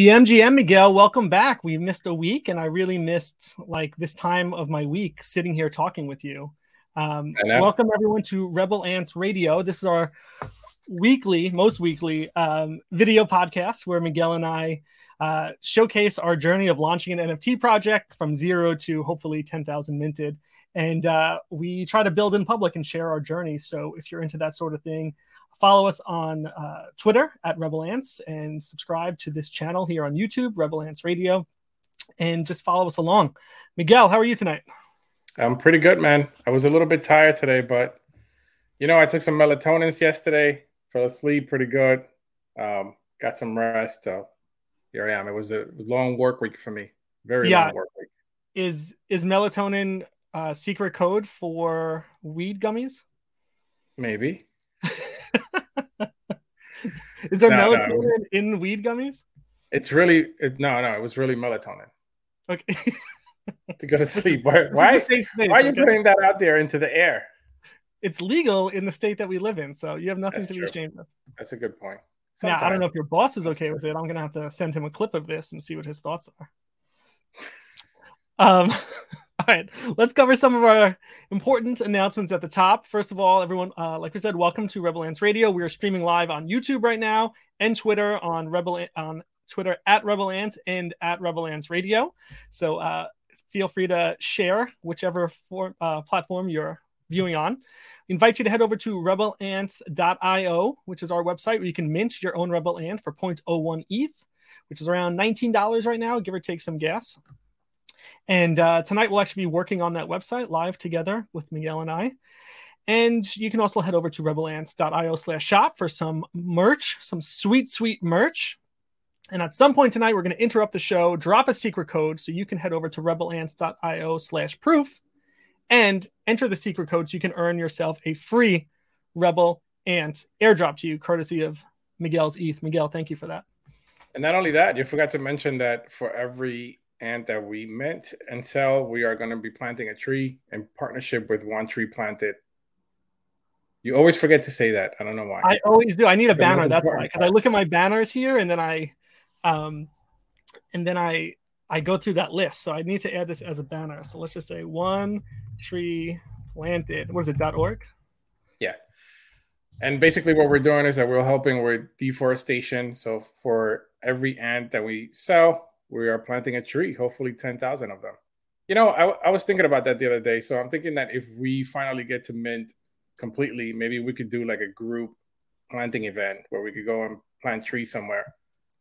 GM GM Miguel, welcome back. We missed a week, and I really missed like this time of my week sitting here talking with you. Um, welcome everyone to Rebel Ants Radio. This is our weekly, most weekly um, video podcast where Miguel and I uh, showcase our journey of launching an NFT project from zero to hopefully 10,000 minted. And uh, we try to build in public and share our journey. So if you're into that sort of thing, follow us on uh, Twitter at Rebel Ants and subscribe to this channel here on YouTube, Rebel Ants Radio, and just follow us along. Miguel, how are you tonight? I'm pretty good, man. I was a little bit tired today, but you know, I took some melatonin yesterday, fell asleep pretty good, um, got some rest. So here I am. It was a long work week for me. Very yeah. long work week. Is is melatonin uh, secret code for weed gummies? Maybe. Is there no, melatonin no, was, in weed gummies? It's really it, no, no. It was really melatonin. Okay. to go to sleep. Why? Why, place, why are you okay? putting that out there into the air? It's legal in the state that we live in, so you have nothing That's to true. be ashamed of. That's a good point. Sometimes. Now, I don't know if your boss is okay with it. I'm gonna have to send him a clip of this and see what his thoughts are. Um, all right, let's cover some of our important announcements at the top. First of all, everyone, uh, like we said, welcome to Rebel Ants Radio. We are streaming live on YouTube right now and Twitter on Rebel on Twitter at Rebel Ants and at Rebel Ants Radio. So uh, feel free to share whichever uh, platform you're viewing on. We invite you to head over to rebelants.io, which is our website where you can mint your own Rebel Ant for 0.01 ETH, which is around $19 right now, give or take some gas. And uh, tonight we'll actually be working on that website live together with Miguel and I. And you can also head over to rebelants.io slash shop for some merch, some sweet, sweet merch. And at some point tonight, we're going to interrupt the show, drop a secret code so you can head over to rebelants.io slash proof and enter the secret code so you can earn yourself a free Rebel Ant airdrop to you, courtesy of Miguel's ETH. Miguel, thank you for that. And not only that, you forgot to mention that for every ant that we mint and sell, we are going to be planting a tree in partnership with One Tree Planted. You always forget to say that. I don't know why. I always do. I need a banner. That's why. Because I look at my banners here and then I, um, and then I I go through that list. So I need to add this as a banner. So let's just say one tree planted. What is it? Dot org. Yeah. And basically, what we're doing is that we're helping with deforestation. So for every ant that we sell, we are planting a tree, hopefully 10,000 of them. You know, I, I was thinking about that the other day. So I'm thinking that if we finally get to mint completely, maybe we could do like a group planting event where we could go and plant trees somewhere.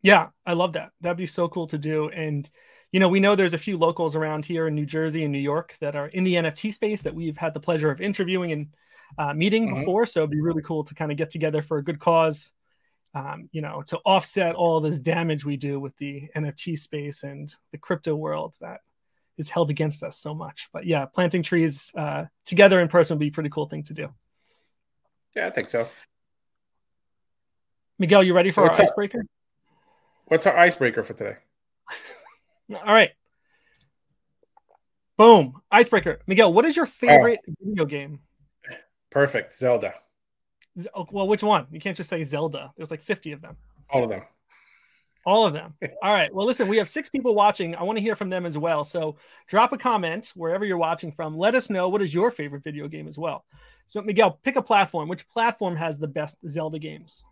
Yeah, I love that. That'd be so cool to do. And, you know, we know there's a few locals around here in New Jersey and New York that are in the NFT space that we've had the pleasure of interviewing and uh, meeting mm-hmm. before. So it'd be really cool to kind of get together for a good cause um, you know, to offset all this damage we do with the NFT space and the crypto world that is held against us so much. But yeah, planting trees uh, together in person would be a pretty cool thing to do. Yeah, I think so. Miguel, you ready for so our icebreaker? What's our icebreaker for today? all right. Boom. Icebreaker. Miguel, what is your favorite oh. video game? Perfect. Zelda. Oh, well, which one? You can't just say Zelda. There's like 50 of them. All of them. All of them. All right. Well, listen, we have six people watching. I want to hear from them as well. So drop a comment wherever you're watching from. Let us know what is your favorite video game as well. So, Miguel, pick a platform. Which platform has the best Zelda games?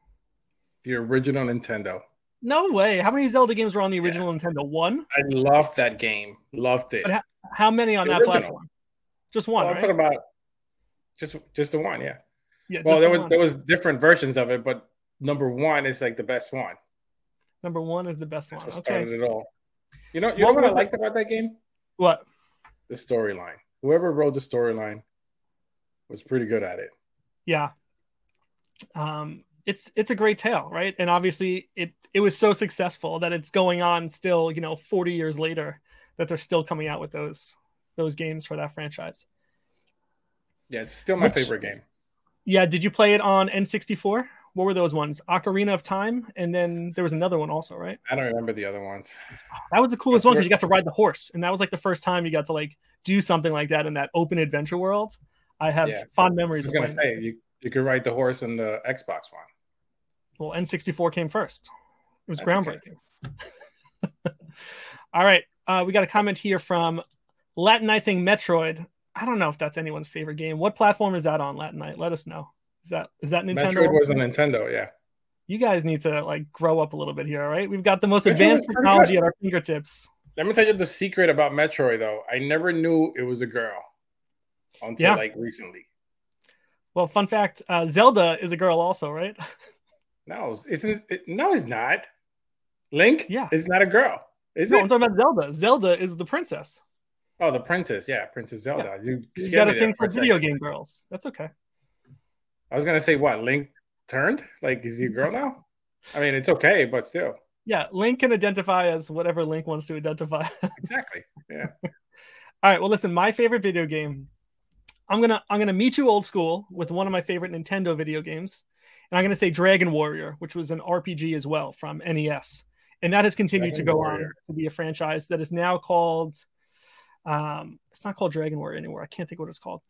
The original Nintendo. No way. How many Zelda games were on the original yeah. Nintendo? One? I loved that game. Loved it. How, how, many on the that original. platform? Just one. Well, I'm right? talking about just just the one, yeah. Yeah. Well, there was one. there was different versions of it, but number one is like the best one. Number one is the best That's one. What started okay. it all. You know, you what know what I liked about that game? What? The storyline. Whoever wrote the storyline was pretty good at it. Yeah. Um, it's it's a great tale, right? And obviously, it it was so successful that it's going on still. You know, forty years later, that they're still coming out with those those games for that franchise. Yeah, it's still my Which, favorite game. Yeah, did you play it on N64? What were those ones? Ocarina of Time, and then there was another one also, right? I don't remember the other ones. That was the coolest one because you got to ride the horse, and that was like the first time you got to like do something like that in that open adventure world. I have yeah. fond memories. Of that. I was gonna say you you could ride the horse in the Xbox one. Well, N64 came first. It was That's groundbreaking. Okay. All right. Uh, we got a comment here from Latinizing Metroid. I don't know if that's anyone's favorite game. What platform is that on, Latin Knight? Let us know. Is that is that Nintendo? Metroid was a Nintendo, yeah. You guys need to like grow up a little bit here, all right? We've got the most Metroid advanced technology at our fingertips. Let me tell you the secret about Metroid, though. I never knew it was a girl until yeah. like recently. Well, fun fact: uh, Zelda is a girl, also, right? No, isn't it, no, it's not. Link, yeah, is not a girl. Is no, it? I'm talking about Zelda. Zelda is the princess. Oh, the princess, yeah, Princess Zelda. Yeah. You, you got a thing for video game girls. That's okay. I was gonna say what Link turned? Like, is he a girl now? I mean, it's okay, but still. Yeah, Link can identify as whatever Link wants to identify. exactly. Yeah. All right. Well, listen, my favorite video game. I'm gonna I'm gonna meet you old school with one of my favorite Nintendo video games, and I'm gonna say Dragon Warrior, which was an RPG as well from NES, and that has continued Dragon to go Warrior. on to be a franchise that is now called. Um, it's not called Dragon Warrior anymore. I can't think what it's called.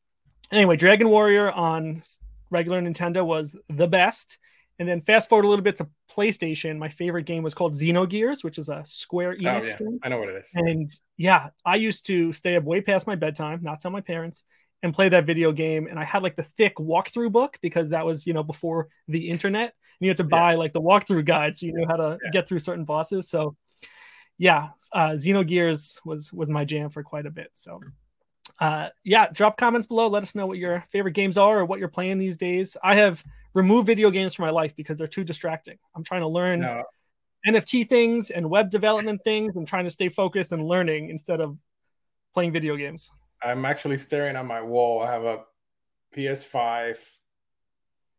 Anyway, Dragon Warrior on regular Nintendo was the best. And then fast forward a little bit to PlayStation. My favorite game was called Xenogears, which is a Square Enix oh, yeah. game. I know what it is. And yeah, I used to stay up way past my bedtime, not tell my parents, and play that video game. And I had like the thick walkthrough book because that was, you know, before the internet. And you had to buy yeah. like the walkthrough guide so you knew how to yeah. get through certain bosses. So yeah, uh, Xenogears was was my jam for quite a bit. So uh, yeah, drop comments below. Let us know what your favorite games are or what you're playing these days. I have removed video games from my life because they're too distracting. I'm trying to learn no. NFT things and web development things and trying to stay focused and learning instead of playing video games. I'm actually staring at my wall. I have a PS5,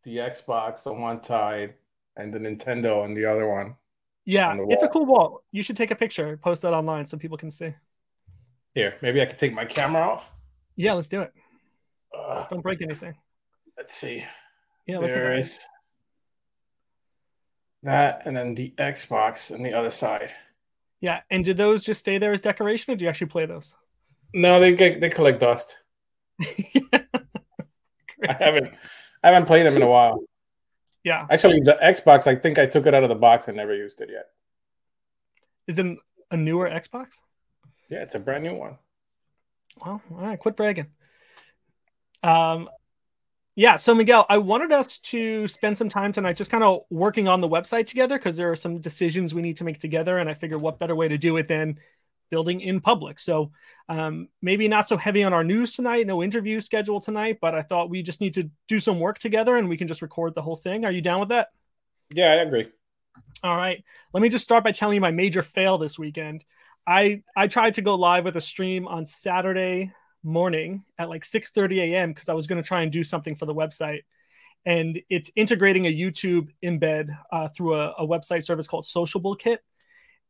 the Xbox on one side, and the Nintendo on the other one. Yeah, it's a cool wall. You should take a picture, post that online so people can see. Here, maybe I can take my camera off. Yeah, let's do it. Uh, Don't break anything. Let's see. Yeah, there's that. that, and then the Xbox on the other side. Yeah, and do those just stay there as decoration, or do you actually play those? No, they get they collect dust. I haven't I haven't played them in a while. Yeah, actually, the Xbox, I think I took it out of the box and never used it yet. Is it a newer Xbox? Yeah, it's a brand new one. Well, all right, quit bragging. Um, yeah, so Miguel, I wanted us to spend some time tonight just kind of working on the website together because there are some decisions we need to make together, and I figure what better way to do it than building in public. So um, maybe not so heavy on our news tonight, no interview schedule tonight, but I thought we just need to do some work together and we can just record the whole thing. Are you down with that? Yeah, I agree. All right. Let me just start by telling you my major fail this weekend. I I tried to go live with a stream on Saturday morning at like 6:30 a.m. because I was going to try and do something for the website, and it's integrating a YouTube embed uh, through a, a, website service called Sociable Kit.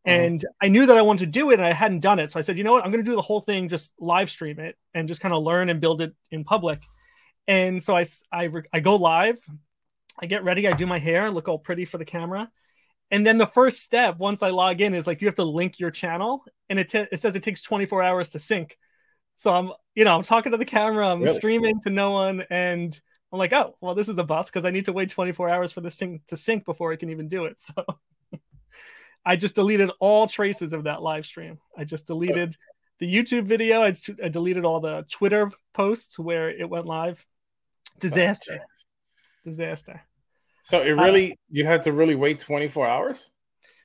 Uh-huh. And I knew that I wanted to do it, and I hadn't done it, so I said, you know what, I'm going to do the whole thing, just live stream it, and just kind of learn and build it in public. And so I I, I go live, I get ready, I do my hair, look all pretty for the camera and then the first step once I log in is like you have to link your channel, and it, t- it says it takes 24 hours to sync. So I'm, you know, I'm talking to the camera, I'm really? streaming to no one, and I'm like, oh, well, this is a bust because I need to wait 24 hours for this thing to sync before I can even do it. So I just deleted all traces of that live stream. I just deleted the YouTube video. I, I deleted all the Twitter posts where it went live. Disaster. Disaster. So it uh, really uh, you had to really wait 24 hours?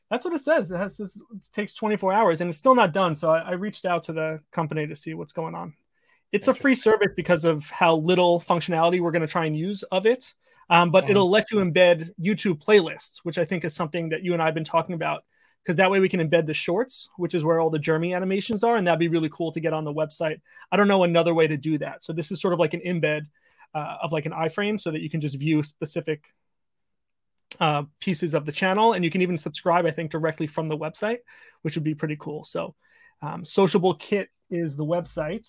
That's what it says. It has this, it takes 24 hours and it's still not done. So I, I reached out to the company to see what's going on. It's a free service because of how little functionality we're going to try and use of it. Um, but mm-hmm. it'll let you embed YouTube playlists, which I think is something that you and I have been talking about because that way we can embed the shorts, which is where all the Jeremy animations are, and that'd be really cool to get on the website. I don't know another way to do that. So this is sort of like an embed uh, of like an iframe, so that you can just view specific uh, pieces of the channel, and you can even subscribe, I think, directly from the website, which would be pretty cool. So, um, Sociable Kit is the website,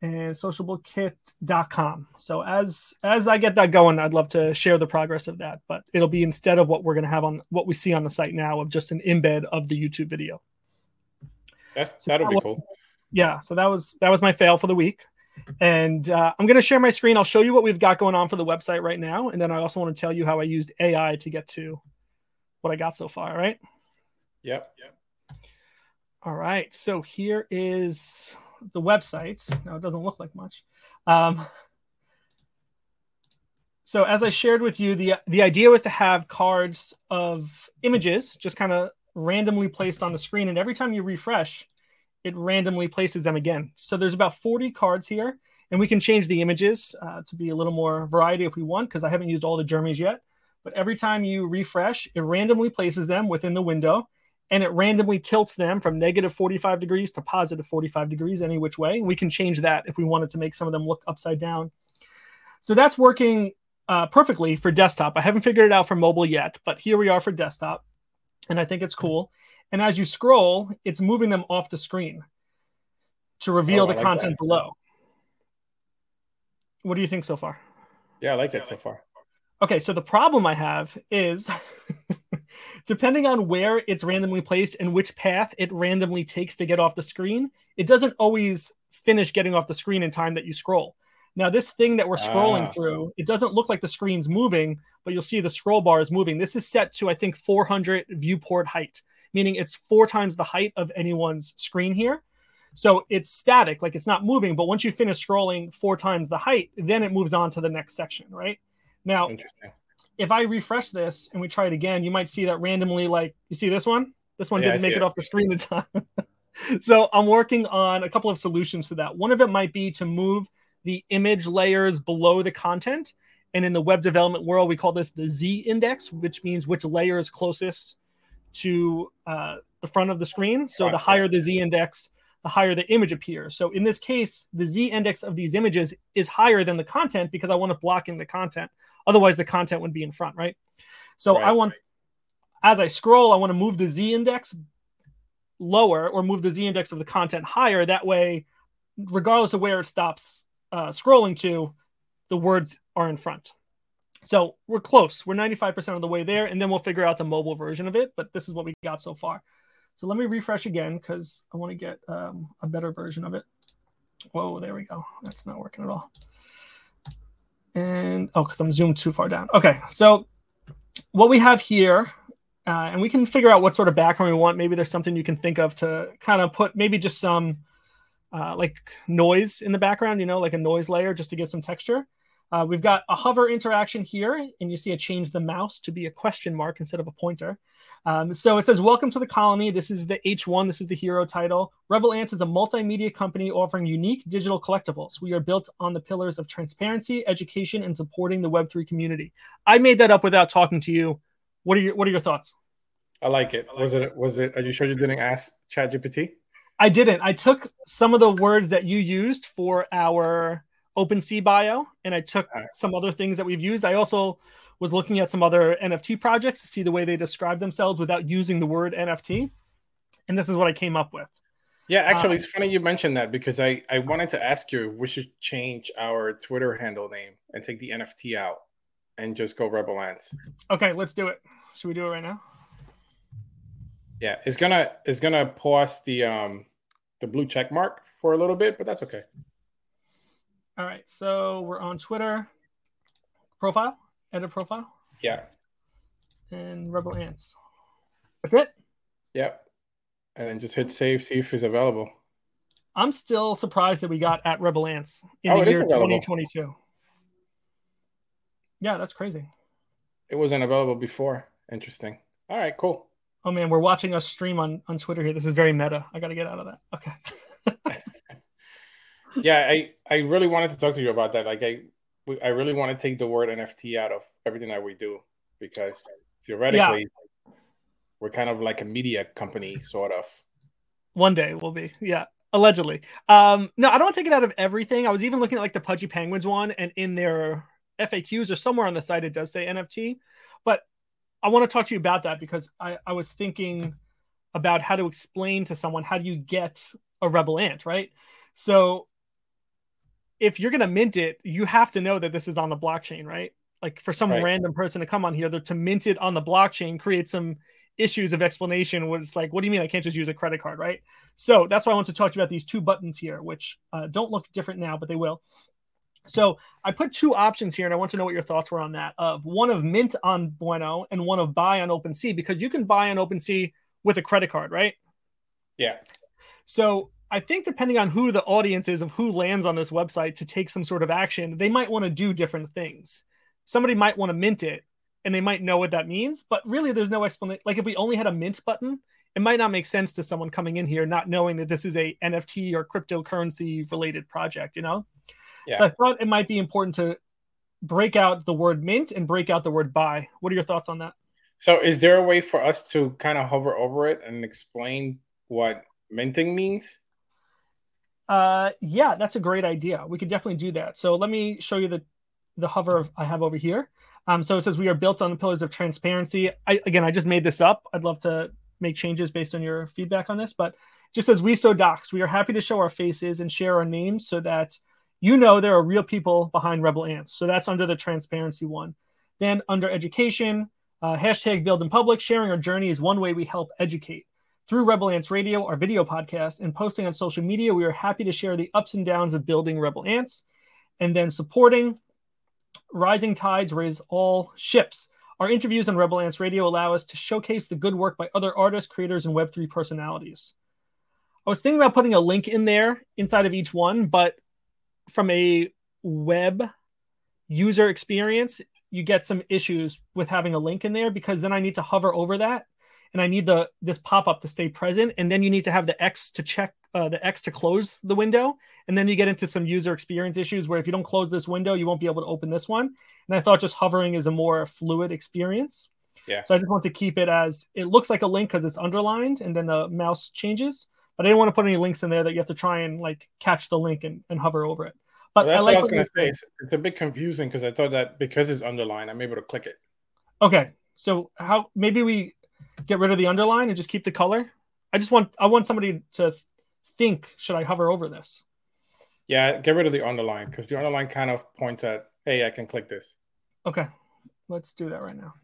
and sociablekit.com. So as as I get that going, I'd love to share the progress of that, but it'll be instead of what we're going to have on what we see on the site now of just an embed of the YouTube video. That's that'll that be was, cool. Yeah, so that was that was my fail for the week. And uh, I'm going to share my screen. I'll show you what we've got going on for the website right now. And then I also want to tell you how I used AI to get to what I got so far. Right? Yep. Yep. All right. So here is the website. Now it doesn't look like much. Um, so as I shared with you, the the idea was to have cards of images just kind of randomly placed on the screen, and every time you refresh, it randomly places them again. So there's about 40 cards here, and we can change the images uh, to be a little more variety if we want, because I haven't used all the Jeremys yet. But every time you refresh, it randomly places them within the window and it randomly tilts them from negative 45 degrees to positive 45 degrees any which way. And we can change that if we wanted to make some of them look upside down. So that's working uh, perfectly for desktop. I haven't figured it out for mobile yet, but here we are for desktop. And I think it's cool. And as you scroll, it's moving them off the screen to reveal oh, the like content that. below. What do you think so far? Yeah, I like it so far. Okay, so the problem I have is depending on where it's randomly placed and which path it randomly takes to get off the screen, it doesn't always finish getting off the screen in time that you scroll. Now, this thing that we're scrolling ah. through, it doesn't look like the screen's moving, but you'll see the scroll bar is moving. This is set to, I think, 400 viewport height, meaning it's four times the height of anyone's screen here. So it's static, like it's not moving. But once you finish scrolling four times the height, then it moves on to the next section, right? Now, if I refresh this and we try it again, you might see that randomly, like you see this one. This one yeah, didn't make it, off the screen in time. so I'm working on a couple of solutions to that. One of it might be to move the image layers below the content. And in the web development world, we call this the Z index, which means which layer is closest to uh, the front of the screen. So the higher the Z index, the higher the image appears. So in this case, the Z index of these images is higher than the content because I want to block in the content. Otherwise, the content would be in front, right? So right, I want, right. as I scroll, I want to move the Z index lower or move the Z index of the content higher. That way, regardless of where it stops uh, scrolling to, the words are in front. So we're close. We're 95% of the way there, and then we'll figure out the mobile version of it. But this is what we got so far. So let me refresh again because I want to get um, a better version of it. Whoa, there we go. That's not working at all. And oh, because I'm zoomed too far down. Okay, so what we have here, uh, and we can figure out what sort of background we want. Maybe there's something you can think of to kind of put maybe just some uh, like noise in the background, you know, like a noise layer just to get some texture. Uh, we've got a hover interaction here, and you see it change the mouse to be a question mark instead of a pointer. Um, so it says, Welcome to the colony. This is the H1. This is the hero title. Rebel Ants is a multimedia company offering unique digital collectibles. We are built on the pillars of transparency, education, and supporting the Web3 community. I made that up without talking to you. What are your What are your thoughts? I like it. Was it? Was it? Are you sure you didn't ask ChatGPT? I didn't. I took some of the words that you used for our OpenSea bio, and I took right. some other things that we've used. I also was looking at some other NFT projects to see the way they describe themselves without using the word NFT. And this is what I came up with. Yeah, actually, um, it's funny you mentioned that because I, I wanted to ask you we should change our Twitter handle name and take the NFT out and just go Rebel Ants. Okay, let's do it. Should we do it right now? Yeah, it's gonna it's gonna pause the um the blue check mark for a little bit, but that's okay. All right, so we're on Twitter profile edit profile. Yeah. And Rebel Ants. That's it. Yep. And then just hit save, see if it's available. I'm still surprised that we got at Rebel Ants in oh, the year 2022. Yeah, that's crazy. It wasn't available before. Interesting. All right, cool. Oh man, we're watching us stream on on Twitter here. This is very meta. I got to get out of that. Okay. yeah, I I really wanted to talk to you about that. Like I I really want to take the word NFT out of everything that we do because theoretically yeah. we're kind of like a media company, sort of. One day we'll be, yeah, allegedly. Um, no, I don't want to take it out of everything. I was even looking at like the Pudgy Penguins one, and in their FAQs or somewhere on the site it does say NFT, but I want to talk to you about that because I, I was thinking about how to explain to someone how do you get a rebel ant, right? So if you're going to mint it, you have to know that this is on the blockchain, right? Like for some right. random person to come on here, they're to mint it on the blockchain create some issues of explanation. Where it's like, what do you mean I can't just use a credit card, right? So that's why I want to talk to you about these two buttons here, which uh, don't look different now, but they will. So I put two options here, and I want to know what your thoughts were on that. Of one of mint on Bueno and one of buy on OpenSea, because you can buy on OpenSea with a credit card, right? Yeah. So I think depending on who the audience is of who lands on this website to take some sort of action, they might want to do different things. Somebody might want to mint it and they might know what that means, but really there's no explanation. Like if we only had a mint button, it might not make sense to someone coming in here not knowing that this is a NFT or cryptocurrency related project, you know? Yeah. So I thought it might be important to break out the word mint and break out the word buy. What are your thoughts on that? So is there a way for us to kind of hover over it and explain what minting means? Uh, yeah, that's a great idea. We could definitely do that. So let me show you the the hover I have over here. Um, so it says we are built on the pillars of transparency. I, again, I just made this up. I'd love to make changes based on your feedback on this, but just says we so docs. We are happy to show our faces and share our names so that you know there are real people behind Rebel Ants. So that's under the transparency one. Then under education, uh, hashtag build in public, sharing our journey is one way we help educate. Through Rebel Ants Radio, our video podcast, and posting on social media, we are happy to share the ups and downs of building Rebel Ants. And then supporting Rising Tides Raise All Ships. Our interviews on Rebel Ants Radio allow us to showcase the good work by other artists, creators, and Web3 personalities. I was thinking about putting a link in there inside of each one, but from a web user experience, you get some issues with having a link in there because then I need to hover over that and I need the this pop up to stay present, and then you need to have the X to check uh, the X to close the window, and then you get into some user experience issues where if you don't close this window, you won't be able to open this one. And I thought just hovering is a more fluid experience. Yeah. So I just want to keep it as it looks like a link because it's underlined, and then the mouse changes. But I didn't want to put any links in there that you have to try and like catch the link and, and hover over it. But well, that's I like what I was going to say. It's, it's a bit confusing because I thought that because it's underlined, I'm able to click it. Okay, so how maybe we get rid of the underline and just keep the color? I just want I want somebody to think, should I hover over this? Yeah, get rid of the underline because the underline kind of points at, hey, I can click this. Okay, let's do that right now.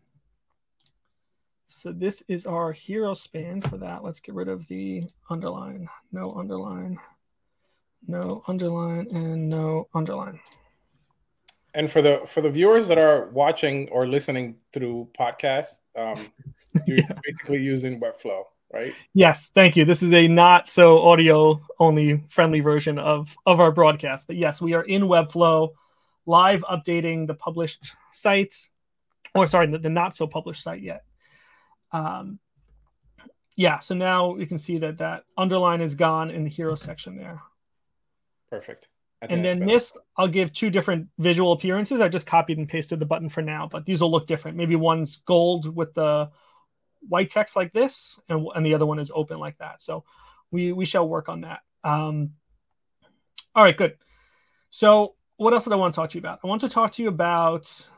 So this is our hero span for that. Let's get rid of the underline. No underline, no underline, and no underline and for the for the viewers that are watching or listening through podcasts, um, you're yeah. basically using Webflow, right? Yes, thank you. This is a not so audio only friendly version of of our broadcast, but yes, we are in Webflow, live updating the published site, or sorry, the, the not so published site yet. Um, yeah, so now you can see that that underline is gone in the hero section there. Perfect and then this, I'll give two different visual appearances. I just copied and pasted the button for now, but these will look different. Maybe one's gold with the white text like this, and, and the other one is open like that. So we we shall work on that. Um, all right, good. So what else did I want to talk to you about? I want to talk to you about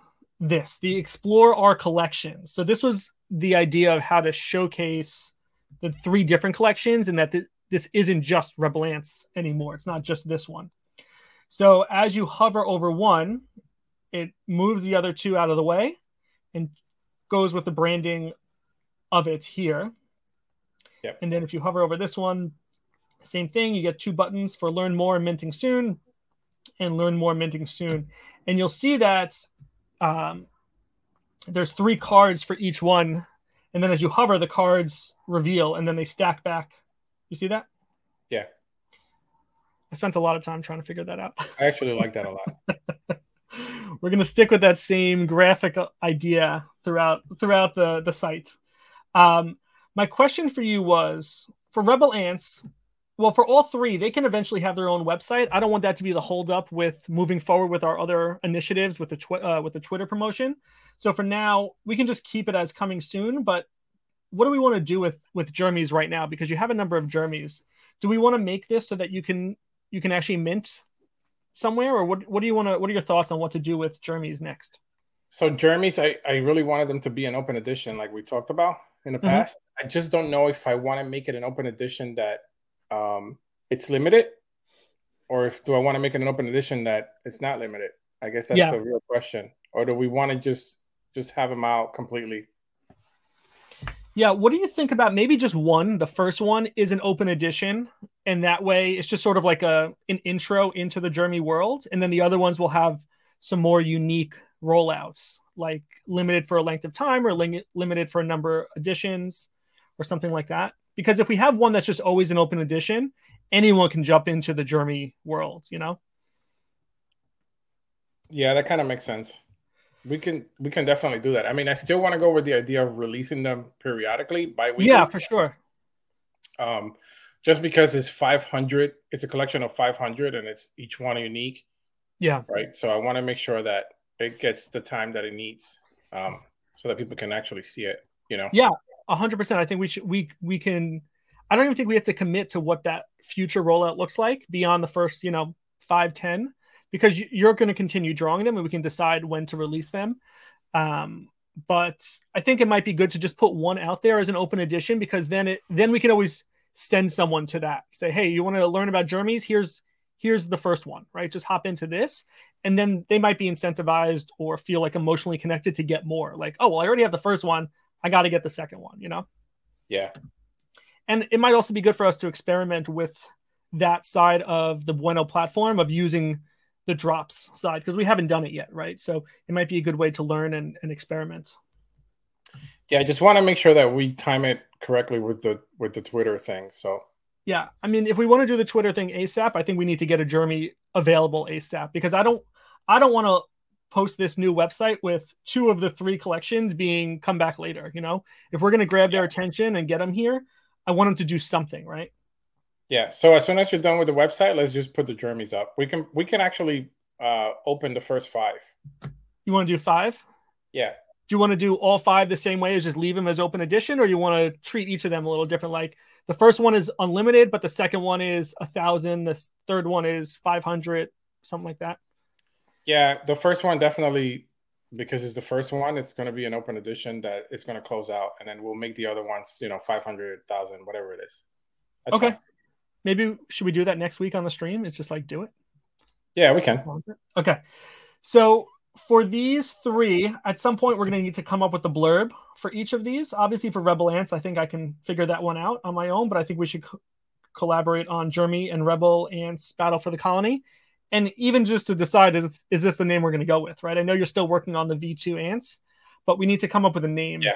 this, the explore our collections. So this was the idea of how to showcase the three different collections, and that th- this isn't just Rebel Ants anymore. It's not just this one. So as you hover over one, it moves the other two out of the way and goes with the branding of it here. Yep. And then if you hover over this one, same thing, you get two buttons for learn more minting soon and learn more minting soon. And you'll see that um, there's three cards for each one. And then as you hover, the cards reveal and then they stack back. You see that? Yeah. I spent a lot of time trying to figure that out. I actually like that a lot. We're gonna stick with that same graphic idea throughout throughout the the site. Um, my question for you was for Rebel Ants. Well, for all three, they can eventually have their own website. I don't want that to be the holdup with moving forward with our other initiatives with the twi- uh, with the Twitter promotion. So for now, we can just keep it as coming soon. But what do we want to do with with Jeremy's right now? Because you have a number of Jeremy's. Do we want to make this so that you can you can actually mint somewhere, or what? What do you want to? What are your thoughts on what to do with Jeremy's next? So Jeremy's, I, I really wanted them to be an open edition, like we talked about in the mm-hmm. past. I just don't know if I want to make it an open edition that um, it's limited, or if do I want to make it an open edition that it's not limited. I guess that's yeah. the real question. Or do we want to just just have them out completely? Yeah, what do you think about maybe just one? The first one is an open edition, and that way it's just sort of like a an intro into the Jeremy world, and then the other ones will have some more unique rollouts, like limited for a length of time or lim- limited for a number of editions, or something like that. because if we have one that's just always an open edition, anyone can jump into the Jeremy world, you know? Yeah, that kind of makes sense. We can we can definitely do that. I mean, I still want to go with the idea of releasing them periodically by week. Yeah, for sure. Um, just because it's 500, it's a collection of 500, and it's each one unique. Yeah. Right. So I want to make sure that it gets the time that it needs, um, so that people can actually see it. You know. Yeah, hundred percent. I think we should we we can. I don't even think we have to commit to what that future rollout looks like beyond the first, you know, five ten because you're going to continue drawing them and we can decide when to release them. Um, but I think it might be good to just put one out there as an open edition because then it then we can always send someone to that. Say, hey, you want to learn about Jeremy's? Here's here's the first one, right? Just hop into this, and then they might be incentivized or feel like emotionally connected to get more. Like, oh well, I already have the first one. I got to get the second one. You know? Yeah. And it might also be good for us to experiment with that side of the Bueno platform of using the drops side because we haven't done it yet, right? So it might be a good way to learn and, and experiment. Yeah, I just want to make sure that we time it correctly with the with the Twitter thing. So yeah, I mean, if we want to do the Twitter thing ASAP, I think we need to get a Jeremy available ASAP because I don't I don't want to post this new website with two of the three collections being come back later. You know, if we're gonna grab their attention and get them here, I want them to do something, right? Yeah. So as soon as you're done with the website, let's just put the Jeremy's up. We can we can actually uh, open the first five. You want to do five? Yeah. Do you want to do all five the same way as just leave them as open edition, or you want to treat each of them a little different? Like the first one is unlimited, but the second one is a thousand. The third one is five hundred, something like that. Yeah, the first one definitely because it's the first one. It's going to be an open edition that it's going to close out, and then we'll make the other ones, you know, five hundred thousand, whatever it is. That's okay. Fine. Maybe should we do that next week on the stream? It's just like do it. Yeah, we can. Okay. So for these three, at some point we're going to need to come up with the blurb for each of these. Obviously, for Rebel Ants, I think I can figure that one out on my own, but I think we should co- collaborate on Jeremy and Rebel Ants Battle for the Colony. And even just to decide is is this the name we're going to go with, right? I know you're still working on the V2 ants, but we need to come up with a name. Yeah.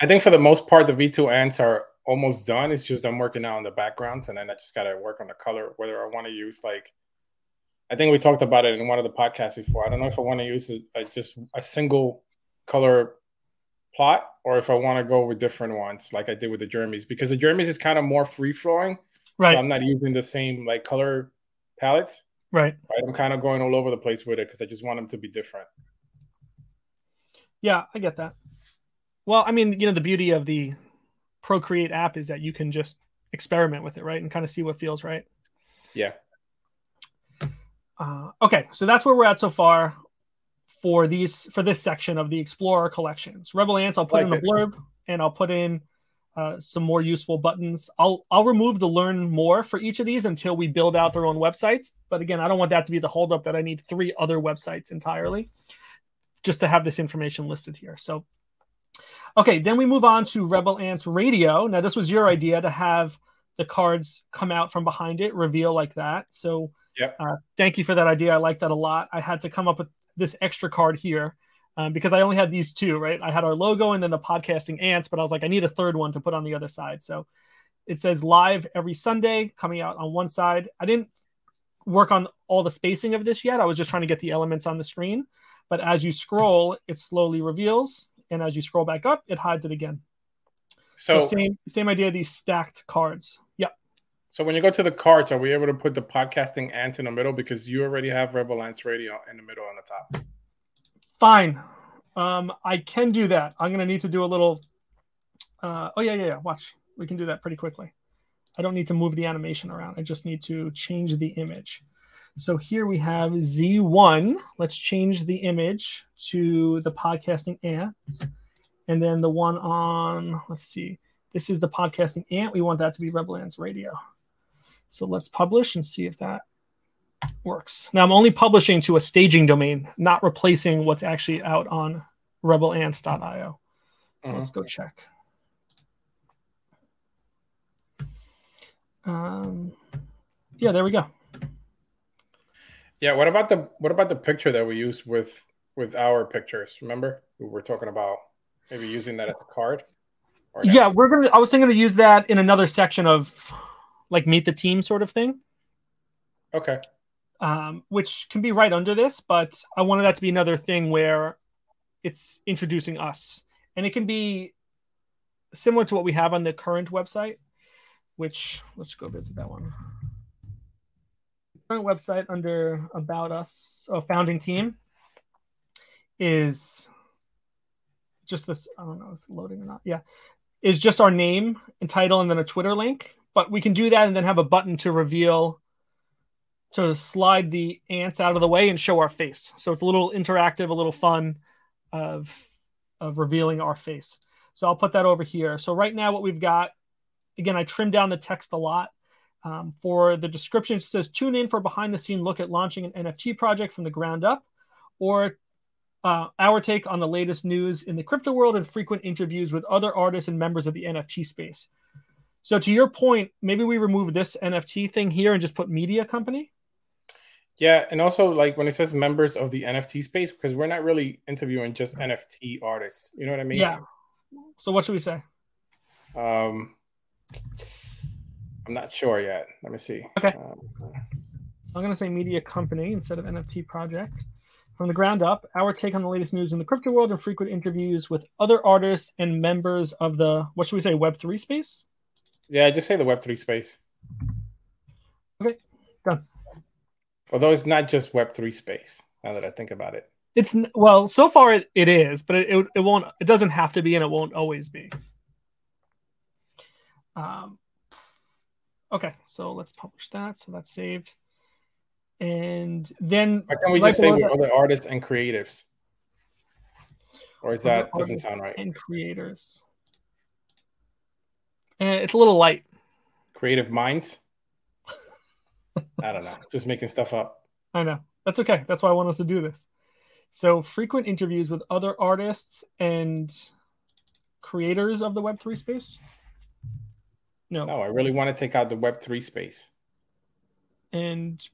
I think for the most part, the V2 ants are almost done. It's just I'm working out on the backgrounds, and then I just gotta work on the color. Whether I want to use like, I think we talked about it in one of the podcasts before. I don't know if I want to use a, a, just a single color plot or if I want to go with different ones, like I did with the Jeremy's, because the Jeremy's is kind of more free flowing. Right. So I'm not using the same like color palettes. Right. Right. I'm kind of going all over the place with it because I just want them to be different. Yeah, I get that. Well, I mean, you know, the beauty of the Procreate app is that you can just experiment with it, right, and kind of see what feels right. Yeah. Uh, okay, so that's where we're at so far for these for this section of the Explorer collections. Rebel Ants, I'll put like in the blurb, and I'll put in uh, some more useful buttons. I'll I'll remove the learn more for each of these until we build out their own websites. But again, I don't want that to be the holdup that I need three other websites entirely, just to have this information listed here. So Okay, then we move on to Rebel Ants Radio. Now, this was your idea to have the cards come out from behind it, reveal like that. So, yep. uh, thank you for that idea. I like that a lot. I had to come up with this extra card here um, because I only had these two, right? I had our logo and then the podcasting ants, but I was like, I need a third one to put on the other side. So it says live every Sunday coming out on one side. I didn't work on all the spacing of this yet. I was just trying to get the elements on the screen. But as you scroll, it slowly reveals and as you scroll back up, it hides it again. So, so same same idea. These stacked cards. Yep. So when you go to the cards, are we able to put the podcasting ants in the middle because you already have Rebel Ants Radio in the middle on the top? Fine. Um, I can do that. I'm gonna need to do a little. Uh, oh yeah, yeah, yeah. Watch. We can do that pretty quickly. I don't need to move the animation around. I just need to change the image. So here we have Z1. Let's change the image to the podcasting ants. And then the one on, let's see, this is the podcasting ant. We want that to be Rebel Ants Radio. So let's publish and see if that works. Now I'm only publishing to a staging domain, not replacing what's actually out on rebelants.io. So let's go check. Um, yeah, there we go. Yeah. What about the what about the picture that we used with with our pictures? Remember we were talking about maybe using that as a card? Yeah, we're gonna. I was thinking to use that in another section of like meet the team sort of thing, Okay. um, which can be right under this. But I wanted that to be another thing where it's introducing us, and it can be similar to what we have on the current website. Which let's go visit that one. Current website under about us, oh, founding team is just this. I don't know, is it loading or not? Yeah, is just our name and title and then a Twitter link. But we can do that and then have a button to reveal to slide the ants out of the way and show our face. So it's a little interactive, a little fun of of revealing our face. So I'll put that over here. So right now what we've got again I trimmed down the text a lot. Um, for the description, it says tune in for behind the scene look at launching an NFT project from the ground up, or uh, our take on the latest news in the crypto world and frequent interviews with other artists and members of the NFT space. So, to your point, maybe we remove this NFT thing here and just put media company. Yeah, and also like when it says members of the NFT space, because we're not really interviewing just NFT artists. You know what I mean? Yeah. So, what should we say? Um, I'm not sure yet. Let me see. Okay. Um, I'm going to say media company instead of NFT project. From the ground up, our take on the latest news in the crypto world and frequent interviews with other artists and members of the, what should we say, Web3 space? Yeah, just say the Web three space. Okay, done. Although it's not just Web three space. Now that I think about it. It's well, so far it, it is, but it, it, it won't, it doesn't have to be and it won't always be. Um, okay, so let's publish that. So that's saved. And then Why can't we right just say with other artists and creatives? Or is that doesn't sound right? and creators. And it's a little light. Creative minds? I don't know. Just making stuff up. I know. That's okay. That's why I want us to do this. So, frequent interviews with other artists and creators of the Web3 space? No. No, I really want to take out the Web three space. And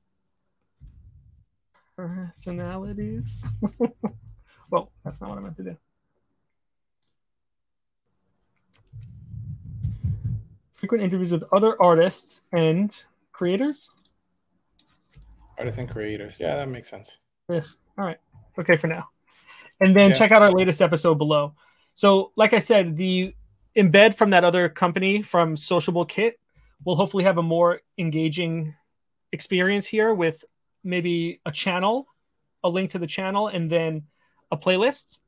personalities. well, that's not what I meant to do. Frequent interviews with other artists and creators? Artists and creators. Yeah, that makes sense. All right. It's okay for now. And then Yeah. check out our latest episode below. So, like I said, the embed from that other company from Sociable Kit will hopefully have a more engaging experience here with maybe a channel, a link to the channel, and then a playlist.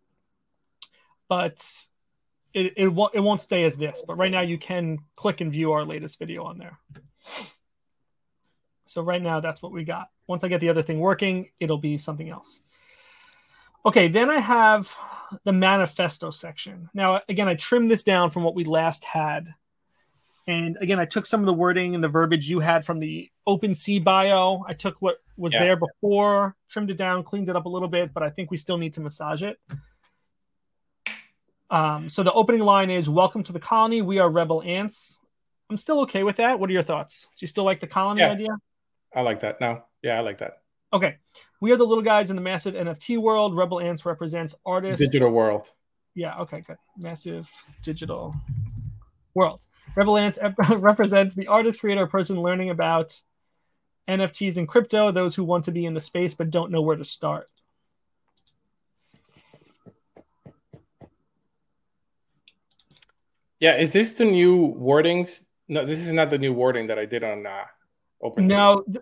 But it, it, won't, it won't stay as this. But right now, you can click and view our latest video on there. So, right now, that's what we got. Once I get the other thing working, it'll be something else. Okay, then I have the manifesto section. Now, again, I trimmed this down from what we last had. And again, I took some of the wording and the verbiage you had from the OpenSea bio. I took what was Yeah. there before, trimmed it down, cleaned it up a little bit, but I think we still need to massage it. Um, so the opening line is Welcome to the colony. We are rebel ants. I'm still okay with that. What are your thoughts? Do you still like the colony Yeah. idea? I like that. No, yeah, I like that. Okay. We are the little guys in the massive NFT world. Rebel Ants represents artists. Digital world. Yeah, okay, good. Massive digital world. Rebel Ants represents the artist, creator, person learning about NFTs and crypto, those who want to be in the space but don't know where to start. Yeah, is this the new wordings? No, this is not the new wording that I did on uh, OpenSea. No, th-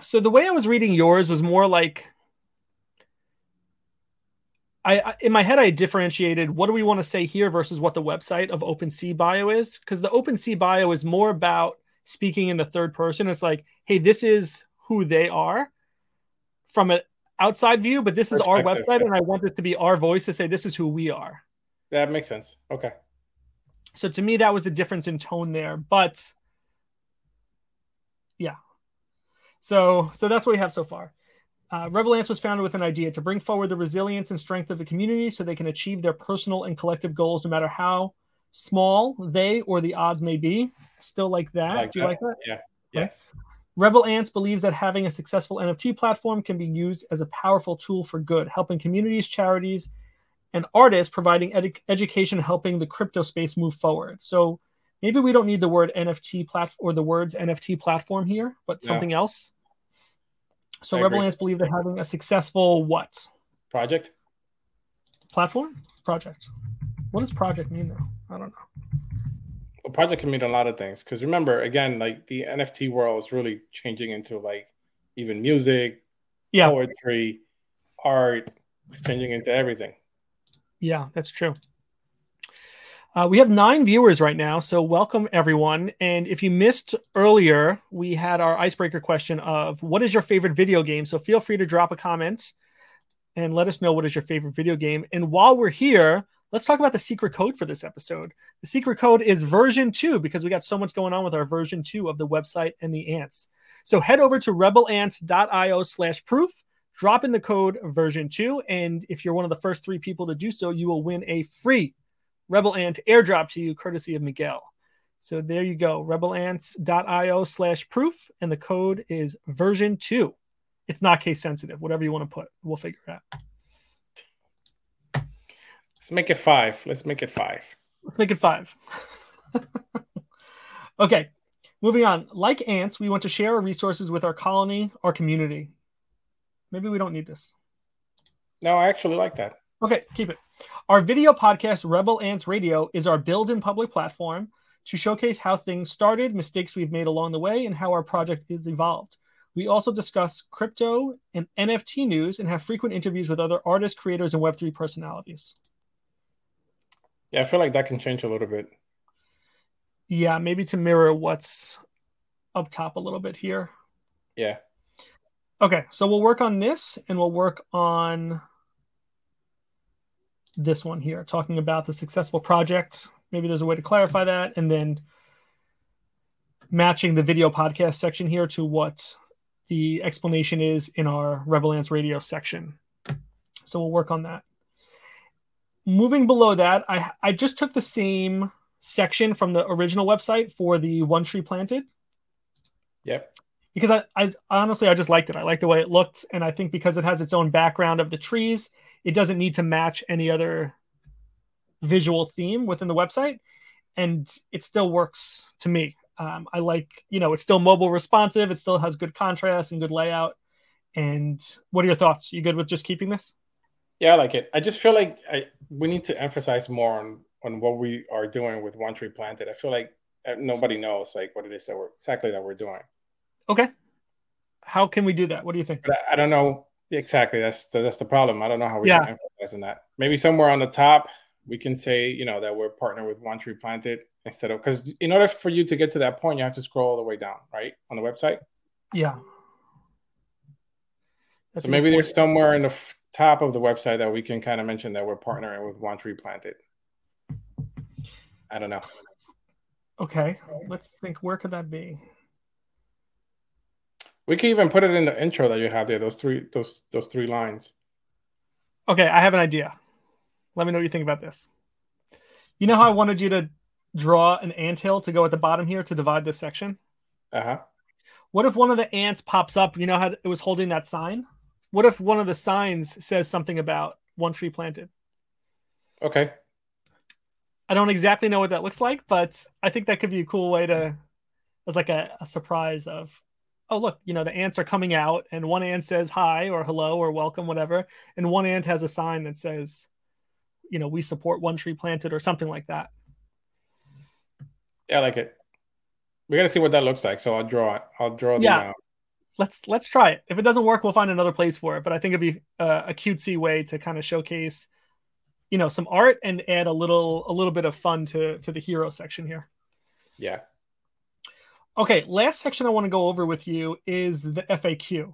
so the way I was reading yours was more like I, I in my head I differentiated what do we want to say here versus what the website of OpenSea bio is because the OpenSea bio is more about speaking in the third person. It's like, hey, this is who they are from an outside view, but this is our website, yeah. and I want this to be our voice to say this is who we are. That makes sense. Okay. So to me, that was the difference in tone there. But yeah, so so that's what we have so far. Uh, Rebel Ants was founded with an idea to bring forward the resilience and strength of the community so they can achieve their personal and collective goals, no matter how small they or the odds may be. Still like that? Like Do you that. like that? Yeah. Yes. Rebel Ants believes that having a successful NFT platform can be used as a powerful tool for good, helping communities, charities, and artists providing ed- education helping the crypto space move forward. So maybe we don't need the word NFT platform or the words NFT platform here, but No. something else. So I Rebel agree. Ants believe they're having a successful what? Project. Platform? Project. What does project mean though? I don't know. Well, project can mean a lot of things because remember, again, like the NFT world is really changing into like even music, Yeah. poetry, art. It's changing into everything. Yeah, that's true. Uh, we have nine viewers right now, so welcome everyone. And if you missed earlier, we had our icebreaker question of what is your favorite video game? So feel free to drop a comment and let us know what is your favorite video game. And while we're here, let's talk about the secret code for this episode. The secret code is version two because we got so much going on with our version two of the website and the ants. So head over to rebelants.io slash proof drop in the code version 2 and if you're one of the first three people to do so you will win a free rebel ant airdrop to you courtesy of miguel. So there you go rebelants.io slash proof and the code is version 2 it's not case sensitive whatever you want to put we'll figure it out. Let's make it five. Let's make it five. let's make it five. Okay moving on. Like ants we want to share our resources with our colony our community maybe we don't need this No, I actually like that. Okay, keep it. Our video podcast, Rebel Ants Radio, is our build in public platform to showcase how things started, mistakes we've made along the way, and how our project is evolved. We also discuss crypto and NFT news and have frequent interviews with other artists, creators, and Web3 personalities. Yeah, I feel like that can change a little bit. Yeah, maybe to mirror what's up top a little bit here. Yeah. Okay, so we'll work on this and we'll work on this one here, talking about the successful project. Maybe there's a way to clarify that, and then matching the video podcast section here to what the explanation is in our Rebel Ants radio section. So we'll work on that. Moving below that, I I just took the same section from the original website for the one tree planted Yep. Because I, I honestly I just liked it. I like the way it looked, and I think because it has its own background of the trees, it doesn't need to match any other visual theme within the website, and it still works to me. Um, I like you know it's still mobile responsive. It still has good contrast and good layout. And what are your thoughts? You good with just keeping this? Yeah, I like it. I just feel like I we need to emphasize more on on what we are doing with One Tree Planted. I feel like uh, nobody knows like what it is that we're exactly that we're doing. Okay. How can we do that? What do you think? I, I don't know exactly. That's the, that's the problem. I don't know how we Yeah. can emphasize on that. Maybe somewhere on the top we can say you know that we're partnered with One Tree Planted instead of because in order for you to get to that point, you have to scroll all the way down, right, on the website. Yeah. That's so maybe there's somewhere in the f- top of the website that we can kind of mention that we're partnering with One Tree Planted. I don't know. Okay. Let's think. Where could that be? We can even put it in the intro that you have there. Those three, those those three lines. Okay, I have an idea. Let me know what you think about this. You know how I wanted you to draw an ant hill to go at the bottom here to divide this section? Uh huh. What if one of the ants pops up? You know how it was holding that sign? What if one of the signs says something about one tree planted? Okay. I don't exactly know what that looks like, but I think that could be a cool way to, as like a, a surprise of, oh look, you know the ants are coming out, and one ant says hi or hello or welcome, whatever, and one ant has a sign that says, you know, we support one tree planted or something like that. Yeah, I like it. We got to see what that looks like. So I'll draw it. I'll draw. Yeah. Uh, Let's let's try it. If it doesn't work, we'll find another place for it. But I think it'd be uh, a cutesy way to kind of showcase, you know, some art and add a little a little bit of fun to to the hero section here. yeah. Okay, last section I want to go over with you is the FAQ.